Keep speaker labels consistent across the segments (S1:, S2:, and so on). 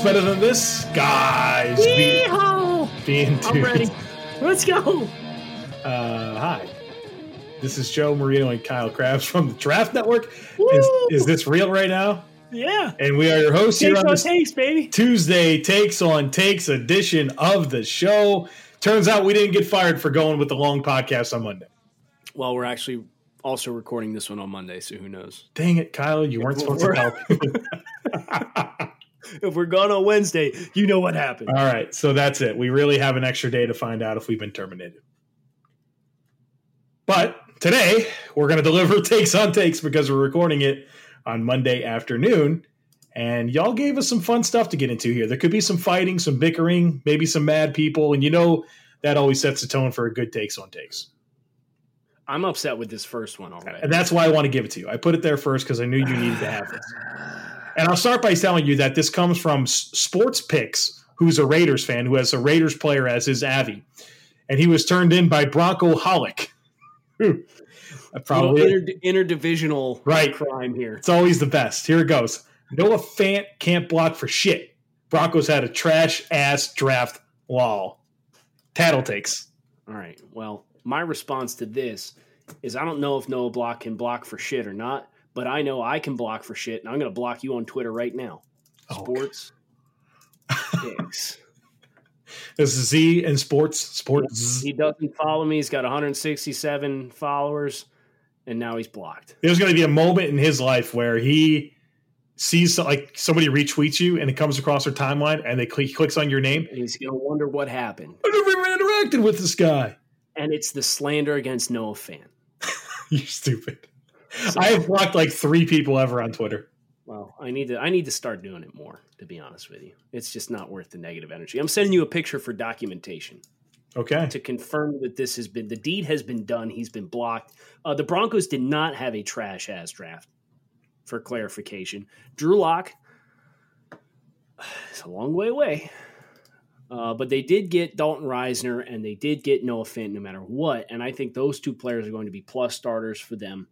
S1: What's better than this, guys? Be-
S2: Yeehaw!
S1: being
S2: I'm ready. Let's go.
S1: Uh, hi, this is Joe Marino and Kyle Crabbs from the Draft Network. Is, is this real right now?
S2: Yeah.
S1: And we are your hosts here on
S2: on
S1: this
S2: takes, baby.
S1: Tuesday Takes on Takes edition of the show. Turns out we didn't get fired for going with the long podcast on Monday.
S2: Well, we're actually also recording this one on Monday, so who knows?
S1: Dang it, Kyle, you weren't supposed to
S2: We're-
S1: tell people.
S2: If we're gone on Wednesday, you know what happened.
S1: All right, so that's it. We really have an extra day to find out if we've been terminated. But today, we're going to deliver takes on takes because we're recording it on Monday afternoon. And y'all gave us some fun stuff to get into here. There could be some fighting, some bickering, maybe some mad people. And you know, that always sets the tone for a good takes on takes.
S2: I'm upset with this first one already.
S1: And that's why I want to give it to you. I put it there first because I knew you needed to have this. And I'll start by telling you that this comes from Sports Picks, who's a Raiders fan, who has a Raiders player as his Avi. And he was turned in by Bronco Holic. Hmm. Who- I Probably
S2: inter, interdivisional
S1: Right.
S2: crime here.
S1: it's always the best. Here it goes. Noah Fant can't block for shit. Broncos had a trash ass draft wall. Tattle takes.
S2: All right. Well, my response to this is I don't know if Noah Block can block for shit or not, but I know I can block for shit, and I'm going to block you on Twitter right now.
S1: Oh,
S2: Sports. Picks.
S1: This is Z in sports. Sports.
S2: He doesn't follow me. He's got 167 followers, and now he's blocked.
S1: there's going to be a moment in his life where he sees like somebody retweets you and it comes across their timeline and they click, clicks on your name.
S2: And he's going to wonder what happened.
S1: I never even interacted with this guy.
S2: And it's the slander against Noah Fant.
S1: You're stupid. I have blocked like three people ever on Twitter.
S2: Well, I need to I need to start doing it more, to be honest with you. It's just not worth the negative energy. I'm sending you a picture for documentation
S1: Okay.
S2: to confirm that this has been the deed has been done. He's been blocked. Uh, the Broncos did not have a trash ass draft. For clarification, Drew Lock it's a long way away. Uh, but they did get Dalton Risner and they did get Noah Fant no matter what. And I think those two players are going to be plus starters for them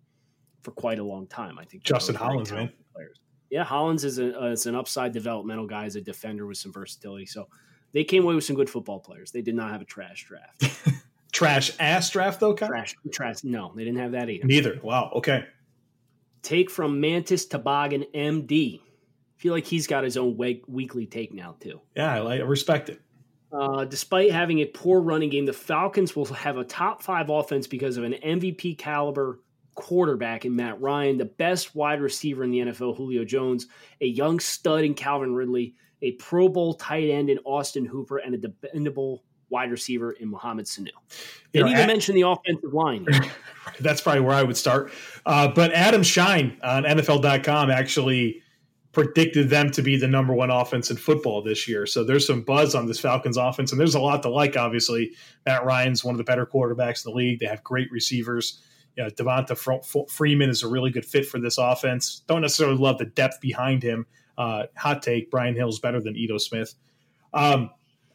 S2: for quite a long time. I think
S1: Justin Hollins, man.
S2: Players. Yeah, Hollins is, a, uh, is an upside developmental guy, is a defender with some versatility. So they came away with some good football players. They did not have a trash draft.
S1: Trash ass draft though, Kyle?
S2: trash, trash. No, they didn't have that either.
S1: Neither. Wow. Okay.
S2: Take from Mantis Toboggan MD. feel like he's got his own week, weekly take now too.
S1: Yeah, I, like, I respect it.
S2: Uh, despite having a poor running game, the Falcons will have a top five offense because of an MVP caliber quarterback in Matt Ryan, the best wide receiver in the NFL, Julio Jones, a young stud in Calvin Ridley, a Pro Bowl tight end in Austin Hooper, and a dependable wide receiver in Mohamed Sanu. Didn't even
S1: at-
S2: mention the offensive line.
S1: That's probably where I would start. Uh, but Adam Schein on NFL.com actually predicted them to be the number one offense in football this year. So there's some buzz on this Falcons offense, and there's a lot to like. Obviously, Matt Ryan's one of the better quarterbacks in the league. They have great receivers. You know, Devonta Fre- Freeman is a really good fit for this offense. Don't necessarily love the depth behind him. Uh, hot take: Brian Hill's better than Ito Smith. Um,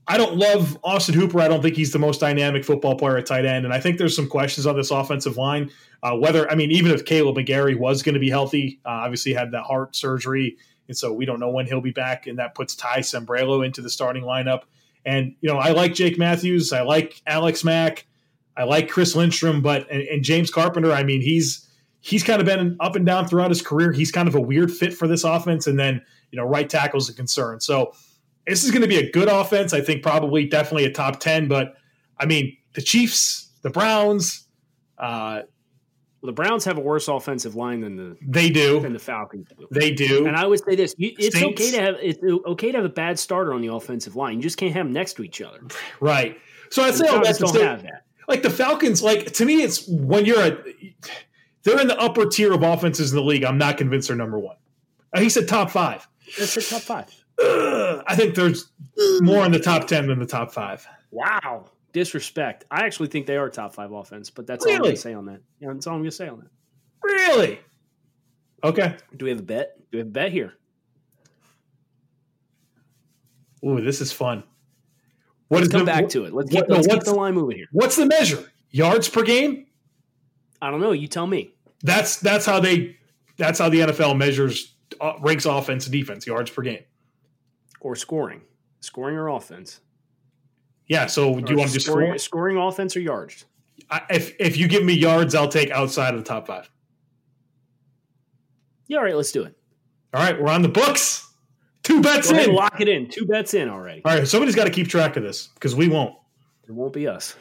S1: I don't love Austin Hooper. I don't think he's the most dynamic football player at tight end, and I think there's some questions on this offensive line. Uh, whether I mean, even if Kaleb McGary was going to be healthy, uh, obviously had that heart surgery, and so we don't know when he'll be back, and that puts Ty Sambrailo into the starting lineup. And you know, I like Jake Matthews, I like Alex Mack, I like Chris Lindstrom, but and, and James Carpenter. I mean, he's he's kind of been up and down throughout his career. He's kind of a weird fit for this offense, and then you know, right tackle's a concern. So this is going to be a good offense. I think probably definitely a top 10, but I mean, the Chiefs, the Browns, uh,
S2: Well, the Browns have a worse offensive line than the
S1: they do.
S2: than the Falcons do.
S1: They do.
S2: And I would say this: you, it's
S1: Saints.
S2: okay to have it's okay to have a bad starter on the offensive line. You just can't have them next to each other.
S1: right. So I'd
S2: The
S1: say all that to say,
S2: have that.
S1: Like the Falcons, like to me, it's when you're a they're in the upper tier of offenses in the league. I'm not convinced they're number one. Uh, He said top five.
S2: That's the top five.
S1: Ugh, I think there's more in the top ten than the top five.
S2: Wow. Disrespect. I actually think they are top five offense, but that's all I'm going to say on that. Yeah, that's all I'm going to say on that.
S1: Really? Okay.
S2: Do we have a bet? Do we have a bet here?
S1: Ooh, this is fun. What
S2: Let's
S1: is
S2: come
S1: the-
S2: back to it. Let's,
S1: what-
S2: keep,
S1: no,
S2: let's keep the line moving here.
S1: What's the measure? Yards per game?
S2: I don't know. You tell me.
S1: That's that's how they that's how the NFL measures uh, ranks offense and defense yards per game.
S2: Or scoring. Scoring or offense?
S1: Yeah. So do you want to just
S2: scoring,
S1: score?
S2: scoring offense or yards?
S1: I, if if you give me yards, I'll take outside of the top five.
S2: Yeah, all right, let's do it.
S1: All right, we're on the books. Two bets
S2: Go
S1: in.
S2: lock it in. Two bets in already.
S1: All right. Somebody's got to keep track of this because we won't.
S2: It won't be us.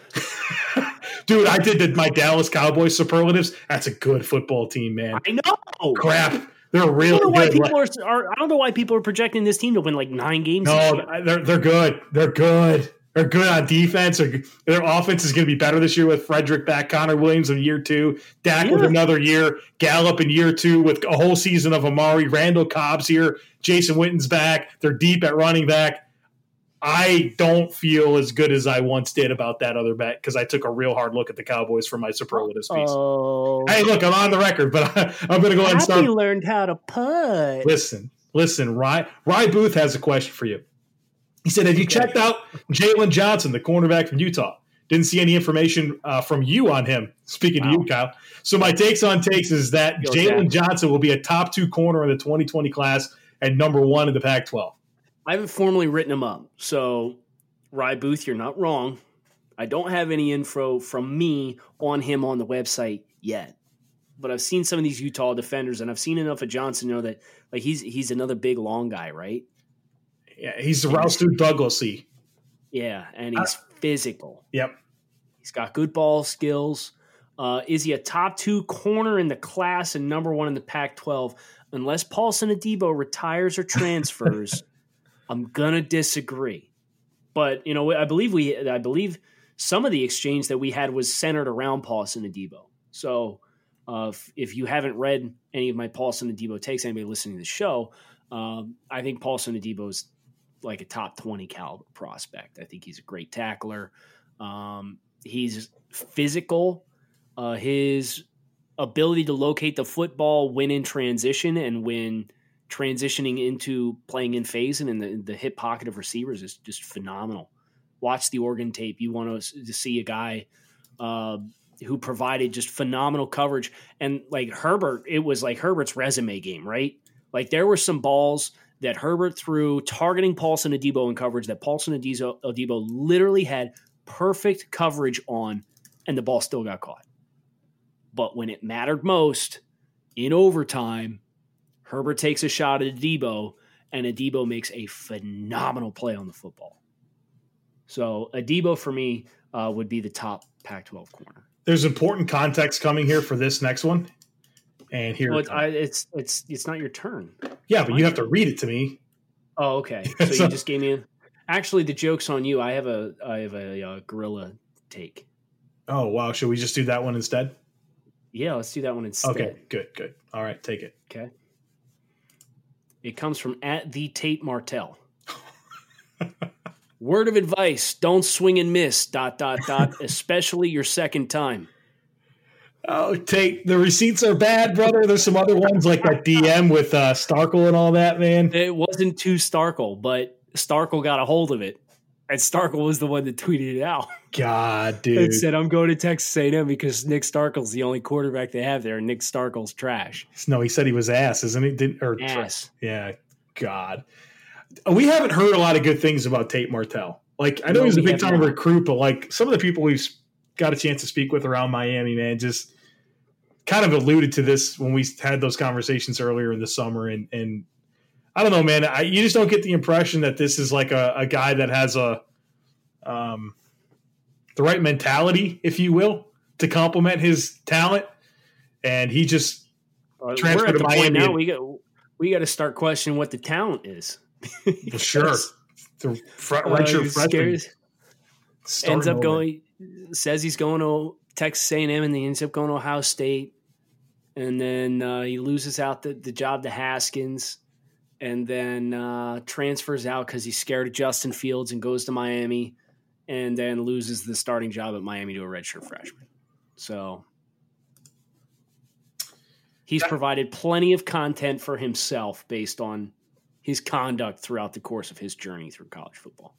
S1: Dude, I did the, my Dallas Cowboys superlatives. That's a good football team, man.
S2: I know.
S1: Crap, they're
S2: I don't know why
S1: good.
S2: people are, are. I don't know why people are projecting this team to win like nine games.
S1: No, they're they're good. They're good. They're good on defense. Their, their offense is going to be better this year with Frederick back, Connor Williams in year two, Dak with another year, Gallup in year two with a whole season of Amari, Randall Cobb's here, Jason Witten's back. They're deep at running back. I don't feel as good as I once did about that other bet because I took a real hard look at the Cowboys for my superlatives piece.
S2: Oh,
S1: Hey, look, I'm on the record, but I, I'm going to go ahead and start.
S2: learned how to putt.
S1: Listen, listen, Rye, Rye Booth has a question for you. He said, Have you checked out Jaylon Johnson, the cornerback from Utah? Didn't see any information uh, from you on him. Speaking to you, Kyle. So my takes on takes is that
S2: Jaylon
S1: Johnson will be a top two corner in the 2020 class and number one in the Pac-12.
S2: I haven't formally written him up. So, Rye Booth, you're not wrong. I don't have any info from me on him on the website yet. But I've seen some of these Utah defenders, and I've seen enough of Johnson to know that like he's he's another big long guy, right?
S1: Yeah, he's the Rouse Douglasy.
S2: Yeah, and he's physical.
S1: Yep.
S2: He's got good ball skills. Uh, is he a top two corner in the class and number one in the Pac 12? Unless Paulson Adebo retires or transfers, I'm gonna disagree. But you know, I believe we, I believe some of the exchange that we had was centered around Paulson Adebo. So uh, if, if you haven't read any of my Paulson Adebo takes, anybody listening to the show, um, I think Paulson Adebo is like a top 20 caliber prospect. I think he's a great tackler. Um, he's physical. Uh, his ability to locate the football when in transition and when transitioning into playing in phase and in the, the hip pocket of receivers is just phenomenal. Watch the Oregon tape. You want to, to see a guy uh, who provided just phenomenal coverage. And like Herbert, it was like Herbert's resume game, right? Like there were some balls that Herbert threw targeting Paulson Adebo in coverage that Paulson Adebo, Adebo literally had perfect coverage on, and the ball still got caught. But when it mattered most in overtime, Herbert takes a shot at Adebo, and Adebo makes a phenomenal play on the football. So Adebo for me uh, would be the top Pac-12 corner.
S1: There's important context coming here for this next one. And here,
S2: Well, it's. I, it's it's it's not your turn.
S1: yeah, but you have to read it to me.
S2: Oh, okay. So
S1: So-
S2: you just gave me. A, actually, the joke's on you. I have a I have a, uh gorilla take.
S1: Oh wow, should we just do that one instead?
S2: Yeah, let's do that one instead.
S1: Okay, good, good. All right, take it.
S2: Okay. It comes from at the Tate Martell. Word of advice: Don't swing and miss. Dot dot dot. especially your second time.
S1: Oh, take the receipts are bad, brother. There's some other ones like that DM with uh, Starkel and all that, man.
S2: It wasn't too Starkel, but Starkel got a hold of it, and Starkel was the one that tweeted it out.
S1: God, dude.
S2: It said, "I'm going to Texas A&M because Nick Starkel's the only quarterback they have there, and Nick Starkel's trash."
S1: No, he said he was ass, isn't he? Did or
S2: Ass.
S1: yeah, God. We haven't heard a lot of good things about Tate Martell. Like I know
S2: No,
S1: he's a big time recruit, but like some of the people we've got a chance to speak with around Miami, man, just kind of alluded to this when we had those conversations earlier in the summer, and and I don't know, man. I, you just don't get the impression that this is like a, a guy that has a um the right mentality, if you will, to complement his talent, and he just
S2: Uh,
S1: Transfer
S2: We're at
S1: to
S2: the point
S1: Miami
S2: now. We got we got to start questioning what the talent is.
S1: well, sure the fr-
S2: Uh,
S1: freshman
S2: ends up going says he's going to Texas A&M and he ends up going to Ohio State. And then uh, he loses out the, the job to Haskins and then uh, transfers out because he's scared of Justin Fields and goes to Miami and then loses the starting job at Miami to a redshirt freshman. So he's provided plenty of content for himself based on his conduct throughout the course of his journey through college football.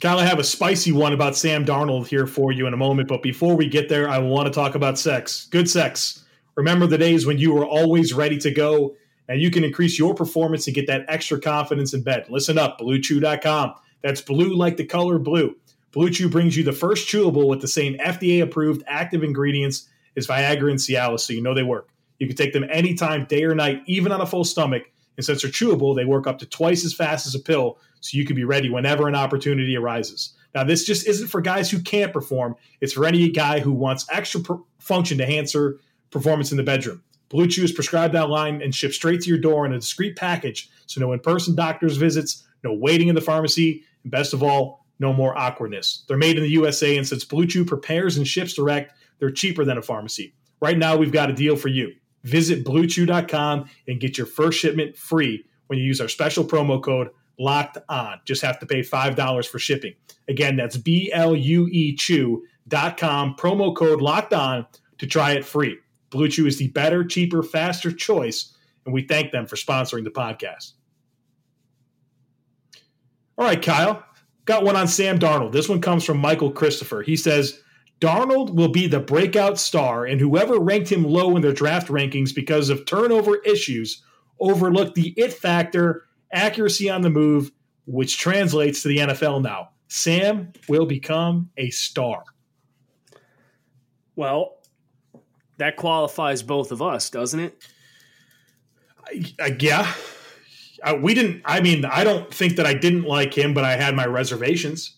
S1: Kyle, I have a spicy one about Sam Darnold here for you in a moment. But before we get there, I want to talk about sex. Good sex. Remember the days when you were always ready to go and you can increase your performance and get that extra confidence in bed. Listen up, bluechew.com. That's blue like the color blue. Blue Chew brings you the first chewable with the same FDA approved active ingredients as Viagra and Cialis, so you know they work. You can take them anytime, day or night, even on a full stomach. And since they're chewable, they work up to twice as fast as a pill, so you can be ready whenever an opportunity arises. Now, this just isn't for guys who can't perform. It's for any guy who wants extra per- function to answer performance in the bedroom. Blue Chew is prescribed online and shipped straight to your door in a discreet package, so no in-person doctor's visits, no waiting in the pharmacy, and best of all, no more awkwardness. They're made in the USA, and since Blue Chew prepares and ships direct, they're cheaper than a pharmacy. Right now, we've got a deal for you. Visit bluechew.com and get your first shipment free when you use our special promo code locked on. Just have to pay $5 for shipping. Again, that's B L U E Chew.com, promo code locked on to try it free. Blue Chew is the better, cheaper, faster choice, and we thank them for sponsoring the podcast. All right, Kyle, got one on Sam Darnold. This one comes from Michael Christopher. He says, Darnold will be the breakout star, and whoever ranked him low in their draft rankings because of turnover issues overlooked the it factor, accuracy on the move, which translates to the NFL now. Sam will become a star.
S2: Well, that qualifies both of us, doesn't it?
S1: Uh, yeah. Uh, we didn't, I mean, I don't think that I didn't like him, but I had my reservations.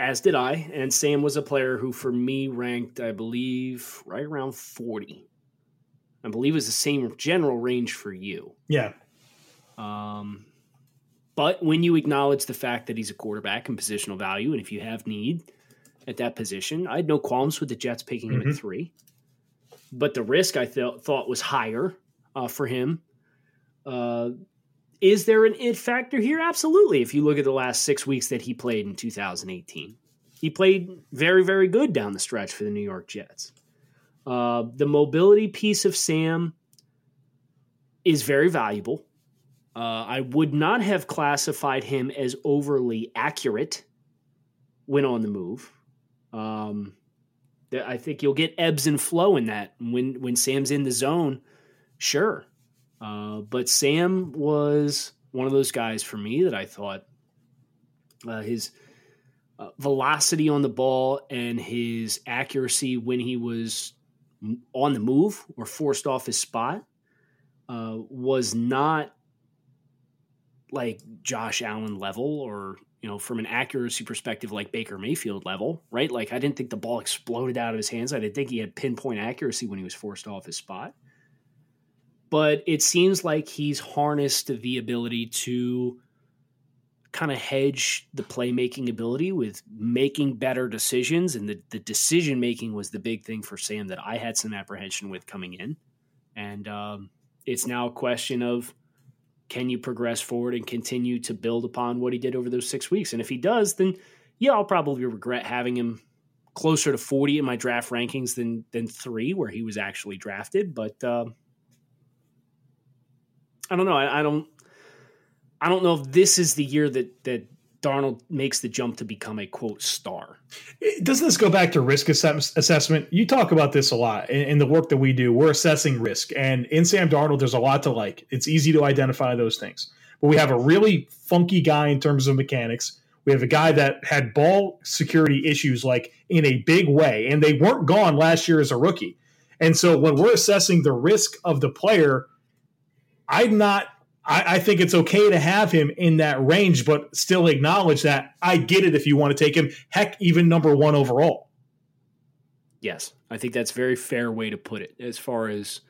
S2: As did I. And Sam was a player who, for me, ranked, I believe, right around 40. I believe it was the same general range for you.
S1: Yeah.
S2: Um, but when you acknowledge the fact that he's a quarterback and positional value, and if you have need at that position, I had no qualms with the Jets picking him
S1: Mhm.
S2: at three. But the risk I th- thought was higher uh, for him. Uh, is there an it factor here? Absolutely. If you look at the last six weeks that he played in 2018, he played very, very good down the stretch for the New York Jets. Uh, the mobility piece of Sam is very valuable. Uh, I would not have classified him as overly accurate when on the move. Um, I think you'll get ebbs and flow in that when when Sam's in the zone. Sure, uh, but Sam was one of those guys for me that I thought uh, his uh, velocity on the ball and his accuracy when he was on the move or forced off his spot uh, was not like Josh Allen level or you know from an accuracy perspective like Baker Mayfield level, right? Like I didn't think the ball exploded out of his hands. I didn't think he had pinpoint accuracy when he was forced off his spot. But it seems like he's harnessed the ability to kind of hedge the playmaking ability with making better decisions. And the, the decision making was the big thing for Sam that I had some apprehension with coming in. And um, it's now a question of can you progress forward and continue to build upon what he did over those six weeks? And if he does, then yeah, I'll probably regret having him closer to 40 in my draft rankings than than three where he was actually drafted. But um, I don't know. I, I don't. I don't know if this is the year that that Darnold makes the jump to become a quote star.
S1: Doesn't this go back to risk assess- assessment? You talk about this a lot in, in the work that we do. We're assessing risk, and in Sam Darnold, there's a lot to like. It's easy to identify those things, but we have a really funky guy in terms of mechanics. We have a guy that had ball security issues, like in a big way, and they weren't gone last year as a rookie. And so, when we're assessing the risk of the player, I'm not. I, I think it's okay to have him in that range, but still acknowledge that I get it if you want to take him. Heck, even number one overall.
S2: Yes, I think that's a very fair way to put it as far as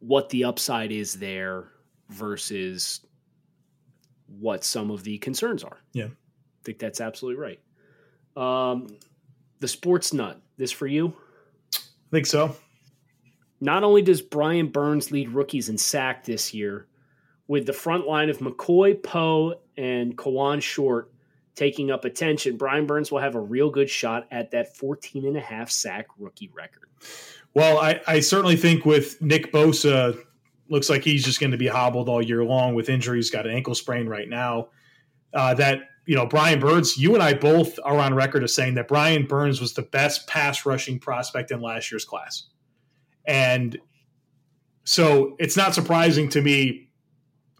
S2: what the upside is there versus what some of the concerns are.
S1: Yeah.
S2: I think that's absolutely right. Um, the sports nut. This for you?
S1: I think so.
S2: Not only does Brian Burns lead rookies in sack this year, with the front line of McCoy, Poe, and Kawann Short taking up attention, Brian Burns will have a real good shot at that 14 and a half sack rookie record.
S1: Well, I, I certainly think with Nick Bosa, looks like he's just going to be hobbled all year long with injuries. Got an ankle sprain right now. Uh, that you know, Brian Burns, you and I both are on record of saying that Brian Burns was the best pass rushing prospect in last year's class. And so it's not surprising to me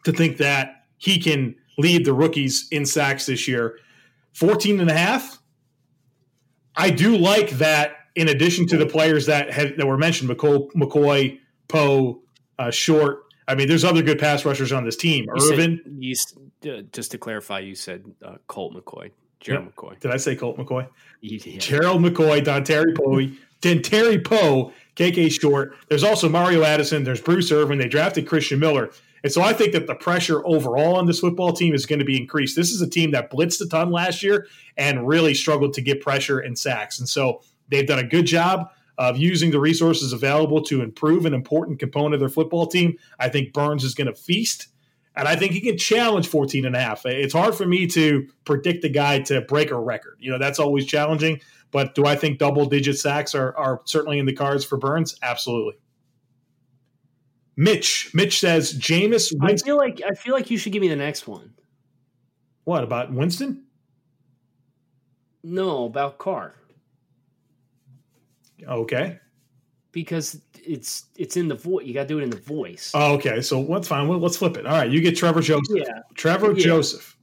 S1: to think that he can lead the rookies in sacks this year. 14 and a half. I do like that in addition to the players that had, that were mentioned, McCoy, McCoy Poe, uh, Short. I mean, there's other good pass rushers on this team.
S2: You
S1: Irvin.
S2: Said, you, uh, just to clarify, you said uh, Colt McCoy, Gerald
S1: Yep.
S2: McCoy.
S1: Did I say Colt McCoy?
S2: Yeah.
S1: Gerald McCoy, Dontari Poe, then Terry Poe, KK Short. There's also Mario Addison. There's Bruce Irvin. They drafted Christian Miller. And so I think that the pressure overall on this football team is going to be increased. This is a team that blitzed a ton last year and really struggled to get pressure and sacks. And so they've done a good job of using the resources available to improve an important component of their football team. I think Burns is going to feast. And I think he can challenge 14 and a half. It's hard for me to predict a guy to break a record. You know, that's always challenging. But do I think double digit sacks are, are certainly in the cards for Burns? Absolutely. Mitch. Mitch says Jameis
S2: I feel like I feel like you should give me the next one.
S1: What about Winston?
S2: No, about Carr
S1: Okay.
S2: because it's it's in the voice. You got to do it in the voice.
S1: Oh, okay. So that's fine. Well, let's flip it. All right. You get Trevor Joseph.
S2: Yeah.
S1: Trevor
S2: Yeah.
S1: Joseph.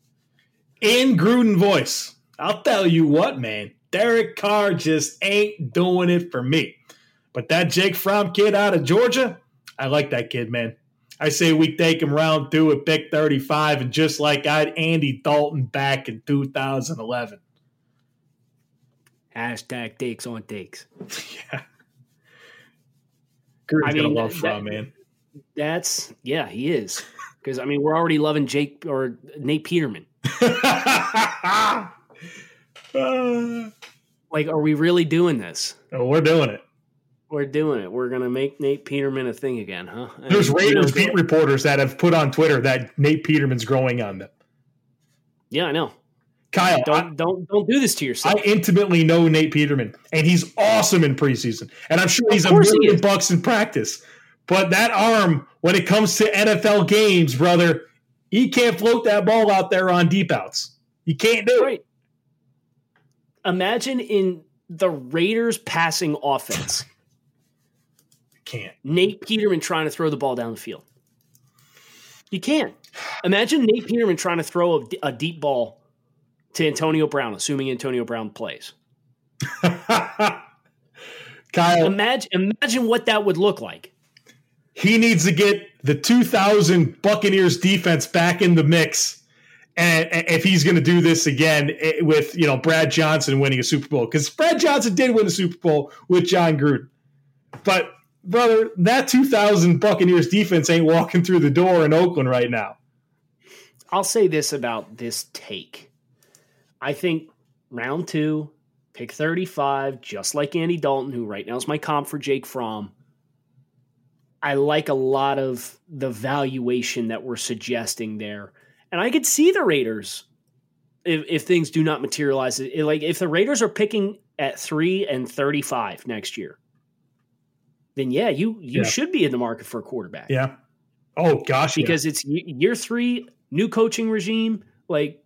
S1: In Gruden voice. I'll tell you what, man. Derek Carr just ain't doing it for me. But that Jake Fromm kid out of Georgia, I like that kid, man. I say we take him round two at pick 35, and just like I had Andy Dalton back in 2011.
S2: Hashtag takes on takes.
S1: yeah.
S2: I
S1: gonna love
S2: that-
S1: Fromm, man.
S2: That's yeah, he is. Because I mean, we're already loving Jake or Nate Peterman.
S1: Uh,
S2: Like, are we really doing this?
S1: oh, we're doing it.
S2: We're doing it. We're gonna make Nate Peterman a thing again, huh? And,
S1: There's
S2: know,
S1: Raiders beat reporters that have put on Twitter that Nate Peterman's growing on them.
S2: Yeah, I know.
S1: Kyle,
S2: Don't don't don't do this to yourself.
S1: I intimately know Nate Peterman, and he's awesome in preseason. And I'm sure he's a
S2: course he
S1: million bucks in practice. But that arm, when it comes to NFL games, brother, he can't float that ball out there on deep outs. He can't do it.
S2: right. Imagine in the Raiders passing offense,
S1: Can't.
S2: Nate Peterman trying to throw the ball down the field. You can't. Imagine Nate Peterman trying to throw a, a deep ball to Antonio Brown, assuming Antonio Brown plays.
S1: Kyle,
S2: Imagine imagine what that would look like.
S1: he needs to get the 2000 Buccaneers defense back in the mix. And if he's going to do this again eh, with you know Brad Johnson winning a Super Bowl, because Brad Johnson did win a Super Bowl with Jon Gruden, but brother, that 2000 Buccaneers defense ain't walking through the door in Oakland right now.
S2: I'll say this about this take. I think round two, pick 35, just like Andy Dalton, who right now is my comp for Jake Fromm. I like a lot of the valuation that we're suggesting there. And I could see the Raiders if, if things do not materialize. It- like if the Raiders are picking at three and 35 next year, then yeah, you you
S1: Yeah.
S2: should be in the market for a quarterback
S1: Yeah. Oh gosh, yeah.
S2: because it's year three, new coaching regime. Like,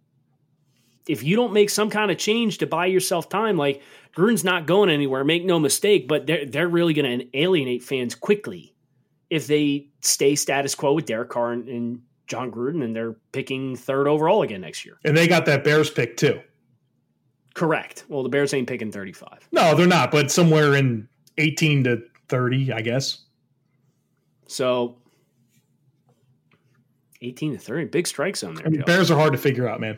S2: if you don't make some kind of change to buy yourself time, like Gruden's not going anywhere. Make no mistake, but they're they're really going to alienate fans quickly if they stay status quo with Derek Carr and, and Jon Gruden, and they're picking third overall again next year.
S1: and they got that Bears pick too.
S2: Correct. Well, the Bears ain't picking thirty five,
S1: No, they're not, but somewhere in 18 to 30, I guess.
S2: so. 18 to 30, big strike zone there.
S1: I mean, Bears are hard to figure out, man.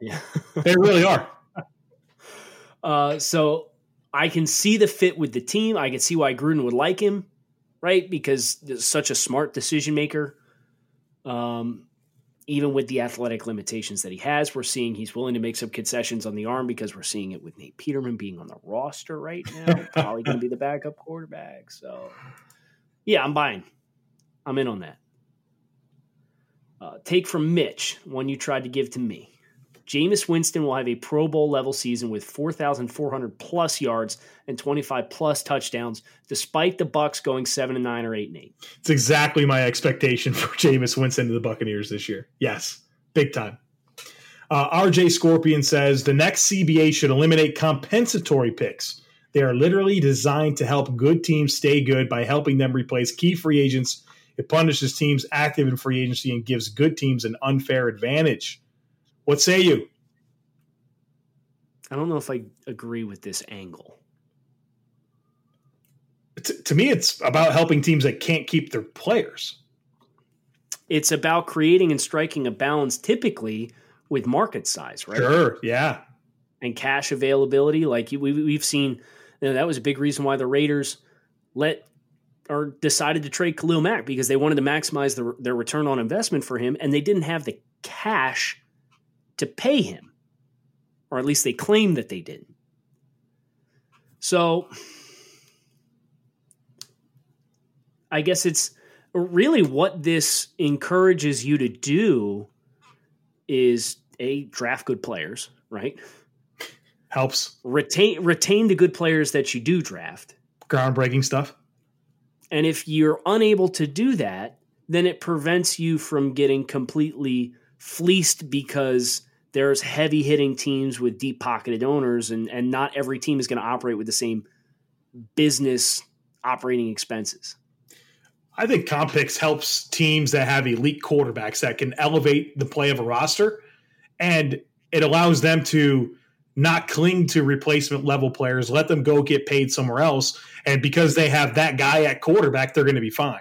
S2: Yeah.
S1: They really are.
S2: Uh, so I can see the fit with the team. I can see why Gruden would like him, right? Because such a smart decision maker. Um, even with the athletic limitations that he has, we're seeing he's willing to make some concessions on the arm because we're seeing it with Nate Peterman being on the roster right now, probably going to be the backup quarterback. So, yeah, I'm buying. I'm in on that. Uh, take from Mitch, one you tried to give to me. Jameis Winston will have a Pro Bowl level season with 4,400 plus yards and 25 plus touchdowns, despite the Bucks going seven and nine or eight and eight.
S1: It's exactly my expectation for Jameis Winston to the Buccaneers this year. Yes, big time. Uh, RJ Scorpion says the next CBA should eliminate compensatory picks. They are literally designed to help good teams stay good by helping them replace key free agents. It punishes teams active in free agency and gives good teams an unfair advantage. What say you?
S2: I don't know if I agree with this angle.
S1: T- to me, it's about helping teams that can't keep their players.
S2: It's about creating and striking a balance, typically with market size, right?
S1: Sure, yeah,
S2: and cash availability. Like we, we've seen, you know, that was a big reason why the Raiders let or decided to trade Khalil Mack because they wanted to maximize the, their return on investment for him, and they didn't have the cash to pay him, or at least they claim that they didn't. So I guess it's really what this encourages you to do is a draft good players, right?
S1: Helps
S2: retain retain the good players that you do draft.
S1: Groundbreaking stuff.
S2: And if you're unable to do that, then it prevents you from getting completely fleeced because there's heavy hitting teams with deep pocketed owners, and, and not every team is going to operate with the same business operating expenses.
S1: I think comp picks helps teams that have elite quarterbacks that can elevate the play of a roster, and it allows them to not cling to replacement level players, let them go get paid somewhere else, and because they have that guy at quarterback, they're going to be fine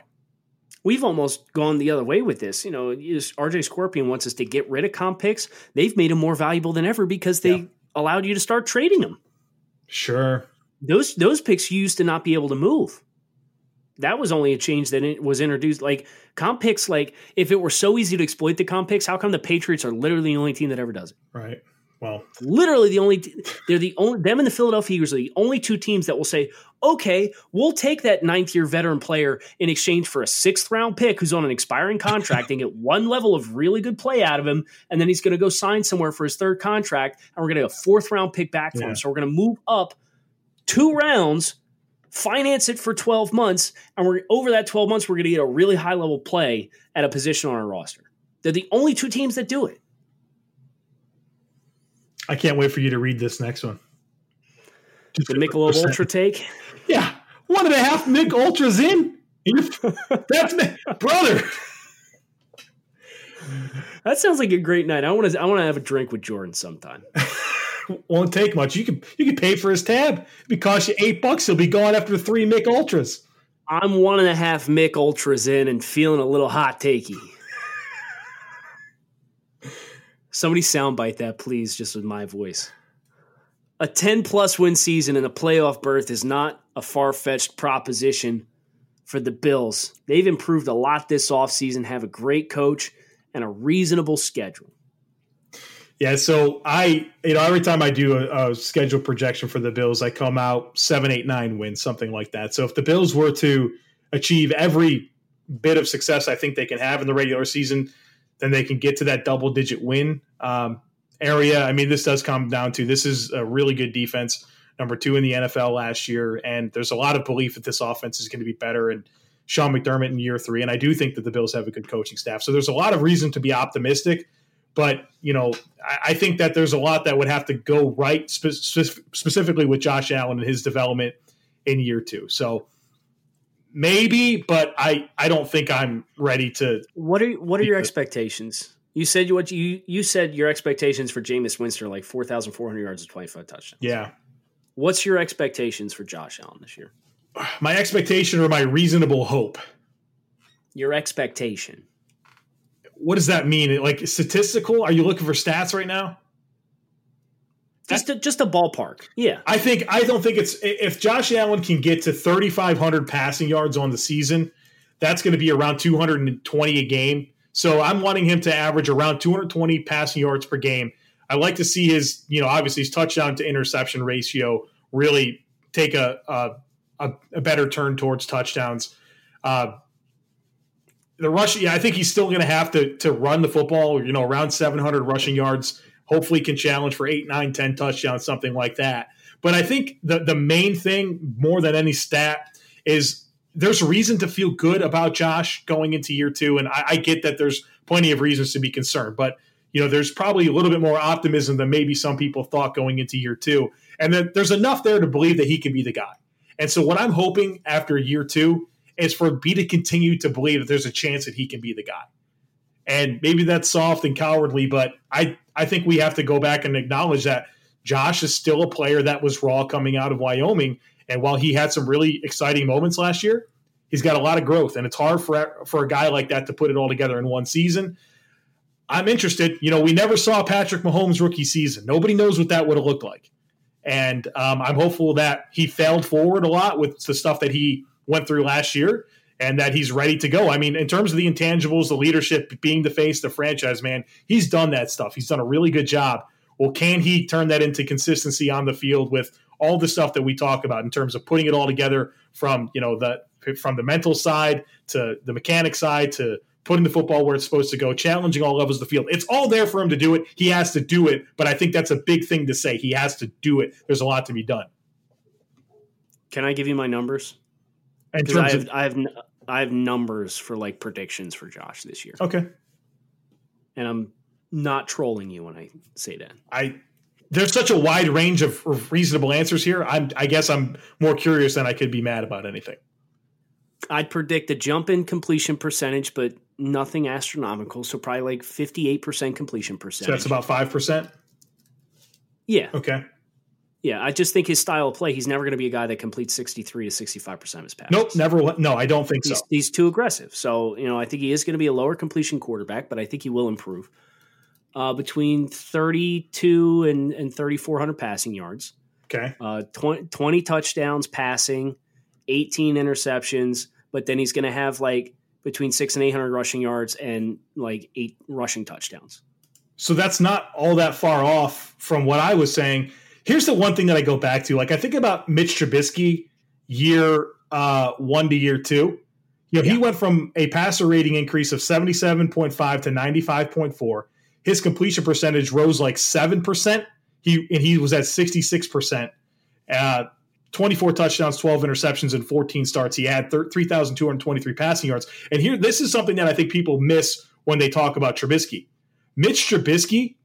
S2: we've almost gone the other way with this. You know, RJ Scorpion wants us to get rid of comp picks. They've made them more valuable than ever because they yeah. allowed you to start trading them.
S1: Sure.
S2: Those those picks used to not be able to move. That was only a change that it was introduced. Like comp picks, like if it were so easy to exploit the comp picks, how come the Patriots are literally the only team that ever does it?
S1: Right. Well,
S2: literally the only they're the only them and the Philadelphia Eagles are the only two teams that will say, okay, we'll take that ninth year veteran player in exchange for a sixth round pick who's on an expiring contract and get one level of really good play out of him, and then he's going to go sign somewhere for his third contract, and we're going to get a fourth round pick back for yeah. him. So we're going to move up two rounds, finance it for twelve months, and we're over that twelve months, we're going to get a really high level play at a position on our roster. They're the only two teams that do it.
S1: I can't wait for you to read this next one.
S2: Just the Michelob Ultra take.
S1: Yeah, one and a half Mick Ultras in. That's me, brother.
S2: That sounds like a great night. I want to. I want to have a drink with Jordan sometime.
S1: Won't take much. You can you can pay for his tab. It'd cost you eight bucks. He'll be gone after three Mick Ultras.
S2: I'm one and a half Mick Ultras in and feeling a little hot takey. Somebody soundbite that, please, just with my voice. A 10 plus win season and a playoff berth is not a far fetched proposition for the Bills. They've improved a lot this offseason, have a great coach, and a reasonable schedule.
S1: Yeah, so I, you know, every time I do a, a, schedule projection for the Bills, I come out seven, eight, nine wins, something like that. So if the Bills were to achieve every bit of success I think they can have in the regular season, then they can get to that double digit win um, area. I mean, this does come down to this is a really good defense, number two in the NFL last year, and there's a lot of belief that this offense is going to be better. And Sean McDermott in year three, and I do think that the Bills have a good coaching staff. So there's a lot of reason to be optimistic. But you know, I, I think that there's a lot that would have to go right, spe- specifically with Josh Allen and his development in year two. So maybe, but I I don't think I'm ready to.
S2: What are what are your expectations? You said you what you you said your expectations for Jameis Winston are like four thousand four hundred yards and twenty five touchdowns.
S1: Yeah.
S2: What's your expectations for Josh Allen this year?
S1: My expectation or my reasonable hope.
S2: Your expectation.
S1: What does that mean? Like statistical? Are you looking for stats right now?
S2: Just a, just a ballpark. Yeah.
S1: I think I don't think it's if Josh Allen can get to 3500 passing yards on the season, that's going to be around 220 a game. So I'm wanting him to average around 220 passing yards per game. I like to see his, you know, obviously his touchdown to interception ratio really take a a, a, a better turn towards touchdowns. Uh, the rush, yeah, I think he's still going to have to to run the football. You know, around 700 rushing yards. Hopefully, can challenge for eight, nine, 10 touchdowns, something like that. But I think the the main thing, more than any stat, is there's reason to feel good about Josh going into year two. And I, I get that there's plenty of reasons to be concerned, but you know, there's probably a little bit more optimism than maybe some people thought going into year two. And then there's enough there to believe that he can be the guy. And so what I'm hoping after year two is for B to continue to believe that there's a chance that he can be the guy. And maybe that's soft and cowardly, but I, I think we have to go back and acknowledge that Josh is still a player that was raw coming out of Wyoming. And while he had some really exciting moments last year, he's got a lot of growth. And it's hard for, for a guy like that to put it all together in one season. I'm interested. You know, we never saw Patrick Mahomes' rookie season. Nobody knows what that would have looked like. And um, I'm hopeful that he failed forward a lot with the stuff that he went through last year and that he's ready to go. I mean, in terms of the intangibles, the leadership, being the face, the franchise man, he's done that stuff. He's done a really good job. Well, can he turn that into consistency on the field with all the stuff that we talk about in terms of putting it all together from, you know, the from the mental side to the mechanic side to putting the football where it's supposed to go, challenging all levels of the field. It's all there for him to do it. He has to do it, but I think that's a big thing to say. He has to do it. There's a lot to be done.
S2: Can I give you my numbers?
S1: And
S2: I have, of, I have I have numbers for like predictions for Josh this year.
S1: Okay.
S2: And I'm not trolling you when I say that.
S1: I there's such a wide range of, reasonable answers here. I'm I guess I'm more curious than I could be mad about anything.
S2: I'd predict a jump in completion percentage, but nothing astronomical. So probably like 58% completion percentage.
S1: So that's about 5%?
S2: Yeah.
S1: Okay.
S2: Yeah, I just think his style of play, he's never going to be a guy that completes 63 to 65% of his passes.
S1: Nope, never. No, I don't think
S2: he's,
S1: so.
S2: He's too aggressive. So, you know, I think he is going to be a lower completion quarterback, but I think he will improve. Uh, between 32 and, and 3,400 passing yards.
S1: Okay.
S2: Uh, 20, 20 touchdowns passing, 18 interceptions, but then he's going to have like between six and 800 rushing yards and like eight rushing touchdowns.
S1: So that's not all that far off from what I was saying. Here's the one thing that I go back to. Like I think about Mitch Trubisky year uh, one to year two. You know, yeah. he went from a passer rating increase of 77.5 to 95.4. His completion percentage rose like 7%. He and he was at 66%. Uh, 24 touchdowns, 12 interceptions, and 14 starts. He had 3,223 passing yards. And here, this is something that I think people miss when they talk about Trubisky. Mitch Trubisky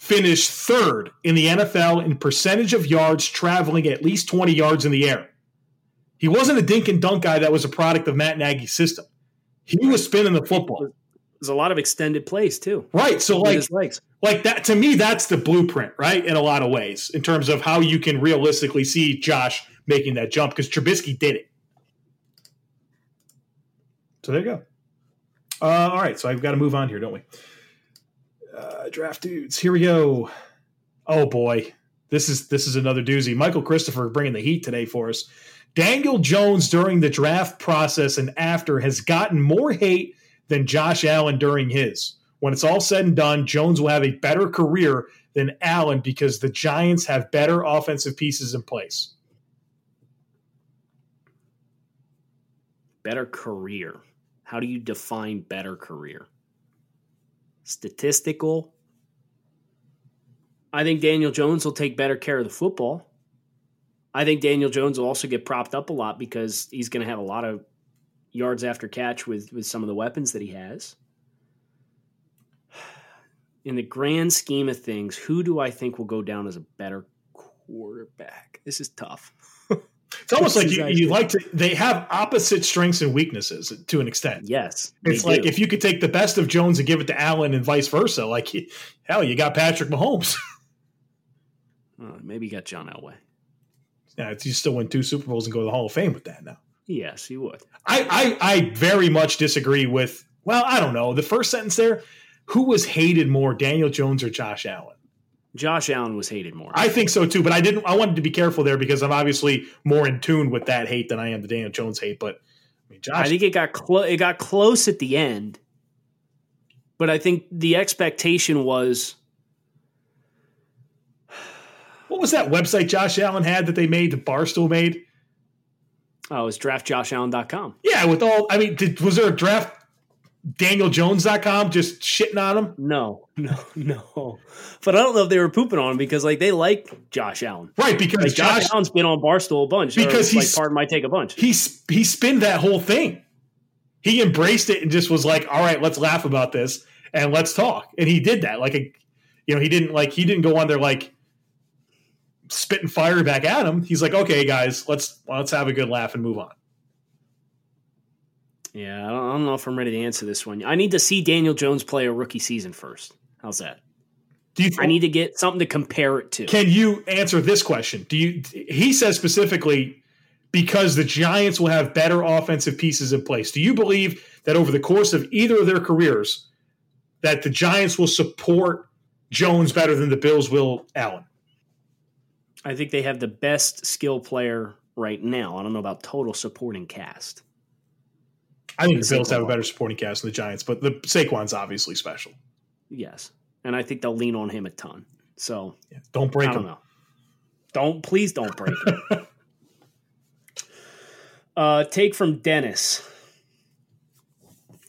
S1: finished third in the NFL in percentage of yards traveling at least 20 yards in the air. He wasn't a dink and dunk guy that was a product of Matt Nagy's system. He was spinning the football.
S2: There's a lot of extended plays too.
S1: Right. So like like that to me that's the blueprint, right? In a lot of ways in terms of how you can realistically see Josh making that jump because Trubisky did it. So there you go. Uh, all right, so I've got to move on here, don't we? Uh, draft dudes. Here we go. Oh boy, this is this is another doozy. Michael Christopher bringing the heat today for us. Daniel Jones during the draft process and after has gotten more hate than Josh Allen during his. When it's all said and done, Jones will have a better career than Allen because the Giants have better offensive pieces in place.
S2: Better career. How do you define better career? Statistical. I think Daniel Jones will take better care of the football. I think Daniel Jones will also get propped up a lot because he's going to have a lot of yards after catch with with some of the weapons that he has. In the grand scheme of things, who do I think will go down as a better quarterback? This is tough.
S1: It's almost like you, you like to. They have opposite strengths and weaknesses to an extent.
S2: Yes,
S1: it's like do. if you could take the best of Jones and give it to Allen, and vice versa. Like hell, you got Patrick Mahomes.
S2: uh, maybe you got John Elway.
S1: Yeah, you still win two Super Bowls and go to the Hall of Fame with that now.
S2: Yes, he would.
S1: I, I, I very much disagree with. Well, I don't know the first sentence there. Who was hated more, Daniel Jones or Josh Allen?
S2: Josh Allen was hated more.
S1: I think so too, but I didn't. I wanted to be careful there because I'm obviously more in tune with that hate than I am the Daniel Jones hate. But
S2: I mean, Josh, I think it got close. It got close at the end, But I think the expectation was
S1: What was that website Josh Allen had that they made, the Barstool made?
S2: oh, it was draftjoshallen.com.
S1: Yeah, with all, I mean, did, was there a draft DanielJones.com just shitting on him?
S2: No, no, no. But I don't know if they were pooping on him because like they like Josh Allen.
S1: Right, because
S2: Like Josh,
S1: Josh,
S2: Allen's been on Barstool a bunch.
S1: Because
S2: like
S1: he's-
S2: pardon my take a bunch.
S1: he, he spinned that whole thing. He embraced it and just was like, all right, let's laugh about this and let's talk. And he did that. Like, a, you know, he didn't like, he didn't go on there like spitting fire back at him. He's like, okay, guys, let's, let's have a good laugh and move on.
S2: Yeah, I don't, I don't know if I'm ready to answer this one. I need to see Daniel Jones play a rookie season first. How's that?
S1: Do you
S2: I need to get something to compare it to.
S1: Can you answer this question? Do you? He says specifically because the Giants will have better offensive pieces in place. Do you believe that over the course of either of their careers, that the Giants will support Jones better than the Bills will Allen?
S2: I think they have the best skill player right now. I don't know about total supporting cast.
S1: I think the
S2: Saquon.
S1: Bills have a better supporting cast than the Giants, but the Saquon's obviously special.
S2: Yes. And I think they'll lean on him a ton. So
S1: Yeah, don't break
S2: I don't
S1: him.
S2: know. Don't please don't break him. uh, take from Dennis.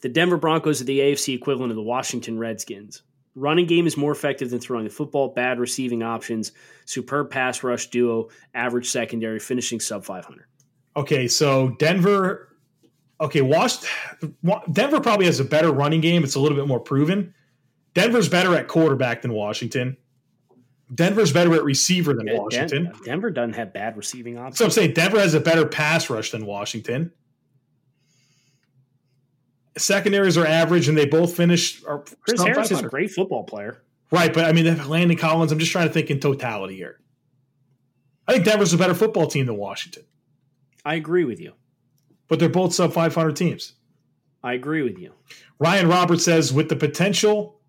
S2: The Denver Broncos are the AFC equivalent of the Washington Redskins. Running game is more effective than throwing the football, bad receiving options, superb pass rush duo, average secondary, finishing sub 500.
S1: Okay, so Denver. Okay, Wash, Denver probably has a better running game. It's a little bit more proven. Denver's better at quarterback than Washington. Denver's better at receiver than
S2: Den-
S1: Washington.
S2: Denver doesn't have bad receiving options.
S1: So I'm saying Denver has a better pass rush than Washington. Secondaries are average, and they both finish. Are
S2: Chris Harris is a great football player.
S1: right, but I mean Landon Collins. I'm just trying to think in totality here. I think Denver's a better football team than Washington,
S2: I agree with you.
S1: But they're both sub 500 teams.
S2: I agree with you.
S1: Ryan Roberts says, with the potential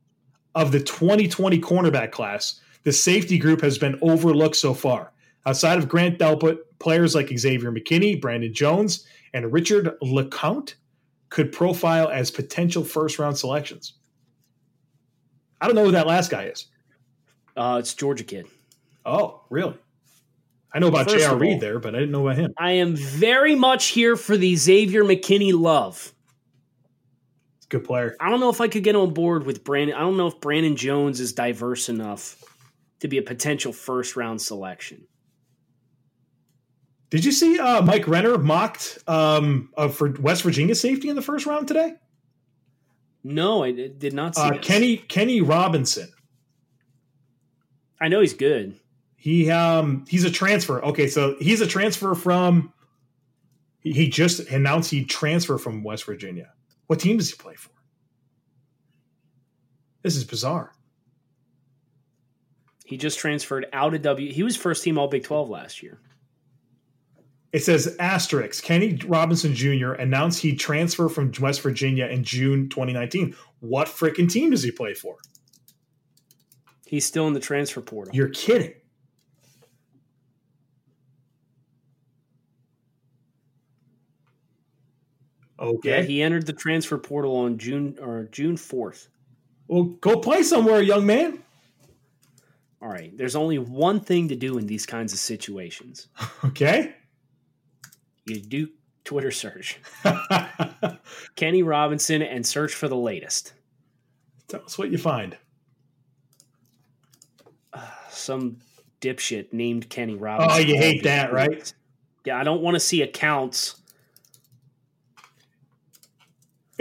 S1: of the 2020 cornerback class, the safety group has been overlooked so far. Outside of Grant Delpit, players like Xavier McKinney, Brandon Jones, and Richard LeCounte could profile as potential first round selections. I don't know who that last guy is.
S2: Uh, it's Georgia kid.
S1: Oh, really? I know about J.R. Reed there, but I didn't know about him.
S2: I am very much here for the Xavier McKinney love.
S1: Good player.
S2: I don't know if I could get on board with Brandon. I don't know if Brandon Jones is diverse enough to be a potential first round selection.
S1: Did you see uh, Mike Renner mocked um, uh, for West Virginia safety in the first round today?
S2: No, I did not see
S1: Uh. Kenny Kenny Robinson.
S2: I know he's good.
S1: He um he's a transfer. Okay, so he's a transfer from. He he just announced he'd transfer from West Virginia. What team does he play for? This is bizarre.
S2: He just transferred out of W. He was first team All Big Twelve last year.
S1: It says asterisk. Kenny Robinson Jr. announced he'd transfer from West Virginia in June 2019. What freaking team does he play for?
S2: He's still in the transfer portal.
S1: You're kidding. Okay.
S2: yeah, he entered the transfer portal on June or June fourth.
S1: well, go play somewhere, young man.
S2: All right. There's only one thing to do in these kinds of situations.
S1: Okay.
S2: You do Twitter search Kenny Robinson and search for the latest.
S1: Tell us what you find.
S2: Some dipshit named Kenny Robinson.
S1: Oh, you hate that, right?
S2: Yeah, I don't want to see accounts.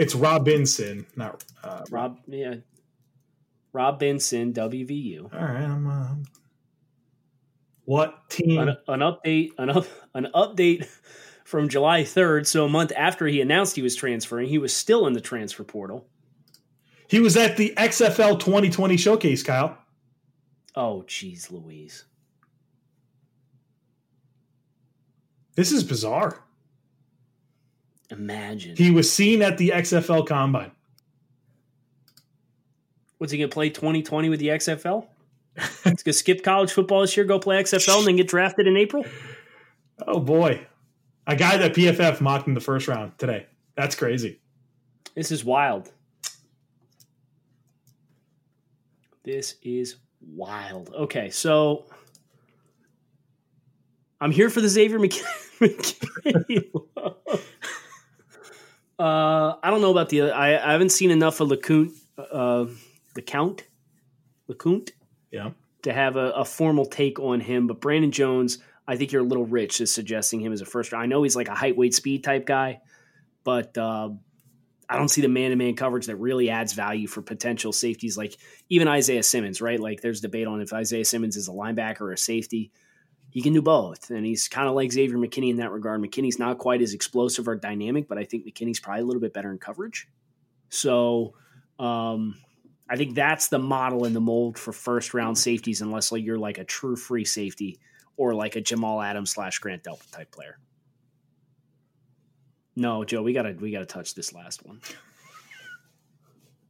S1: It's Robinson, not uh,
S2: Rob, yeah, Rob Benson, WVU.
S1: All right. I'm, uh, what team?
S2: An, an update, an, up, an update from July 3rd. So a month after he announced he was transferring, he was still in the transfer portal.
S1: He was at the XFL 2020 showcase, Kyle.
S2: Oh, geez, Louise.
S1: This is bizarre.
S2: Imagine.
S1: He was seen at the XFL combine.
S2: What's he going to play 2020 with the XFL? He's going to skip college football this year, go play XFL, and then get drafted in April?
S1: Oh boy, a guy that PFF mocked in the first round today. That's crazy.
S2: This is wild. This is wild. Okay, so I'm here for the Xavier McKinney. uh, I don't know about the other. I, I haven't seen enough of LeCounte, uh, the Count, LeCounte,
S1: Yeah.
S2: to have a, a formal take on him. But Brandon Jones, I think you're a little rich is suggesting him as a first round. I know he's like a height, weight, speed type guy, but uh, I don't see the man to man coverage that really adds value for potential safeties like even Isaiah Simmons, right? Like there's debate on if Isaiah Simmons is a linebacker or a safety. He can do both. And he's kind of like Xavier McKinney in that regard. McKinney's not quite as explosive or dynamic, but I think McKinney's probably a little bit better in coverage. So um, I think that's the model in the mold for first round safeties, unless like you're like a true free safety or like a Jamal Adams slash Grant Delpit type player. No, Joe, we gotta we gotta touch this last one.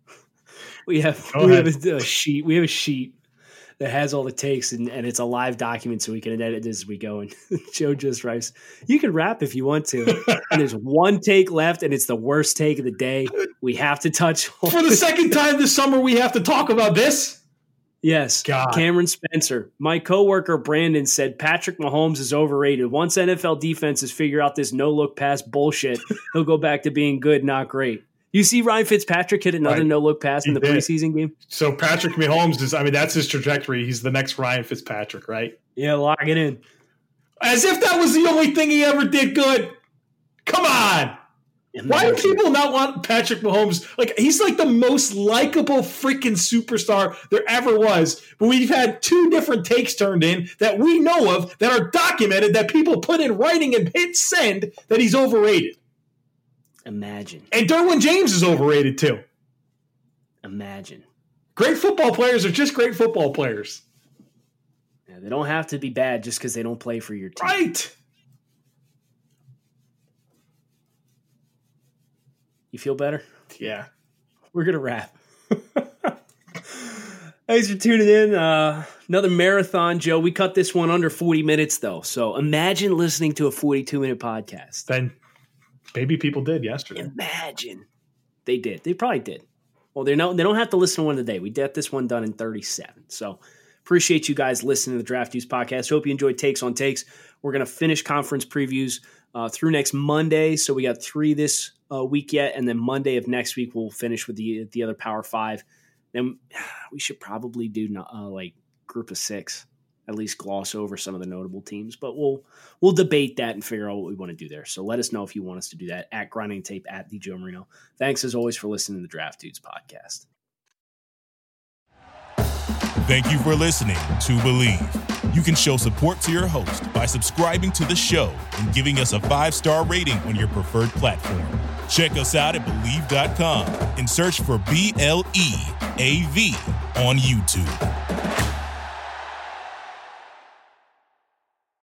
S2: we have
S1: Go
S2: we
S1: ahead.
S2: have a, a sheet. We have a sheet that has all the takes and, and it's a live document so we can edit as we go. And Joe just writes, You can rap if you want to. and there's one take left, and it's the worst take of the day. We have to touch on
S1: For the second time this summer, we have to talk about this.
S2: Yes.
S1: God.
S2: Cameron Spencer. My coworker Brandon said Patrick Mahomes is overrated. Once NFL defenses figure out this no look pass bullshit, he'll go back to being good, not great. You see Ryan Fitzpatrick hit another
S1: Right.
S2: no look pass in the
S1: did.
S2: preseason game?
S1: So Patrick Mahomes is, I mean, that's his trajectory. He's the next Ryan Fitzpatrick, right?
S2: Yeah, lock it in.
S1: As if that was the only thing he ever did good. Come on. Why do people not want Patrick Mahomes? Like he's like the most likable freaking superstar there ever was. But we've had two different takes turned in that we know of that are documented that people put in writing and hit send that he's overrated.
S2: Imagine.
S1: And Derwin James is overrated too.
S2: Imagine.
S1: Great football players are just great football players.
S2: Yeah, they don't have to be bad just because they don't play for your team.
S1: Right.
S2: You feel better?
S1: Yeah.
S2: We're gonna wrap. Thanks for tuning in. Uh, another marathon, Joe. We cut this one under 40 minutes though. So imagine listening to a 42 minute podcast.
S1: Then maybe people did yesterday.
S2: Imagine. They did. They probably did. Well, they no, they don't have to listen to one today. We got this one done in 37. So appreciate you guys listening to the Draft podcast. Hope you enjoyed Takes on Takes. We're to finish conference previews uh, through next Monday. So we got three this uh, week yet, and then Monday of next week we'll finish with the the other Power Five. Then we should probably do uh, like group of six, at least gloss over some of the notable teams. But we'll we'll debate that and figure out what we want to do there. So let us know if you want us to do that at Grinding Tape at the Joe Marino. Thanks as always for listening to the Draft Dudes podcast.
S3: Thank you for listening to Bleav. You can show support to your host by subscribing to the show and giving us a five star rating on your preferred platform. Check us out at Believe.com and search for B L E A V on YouTube.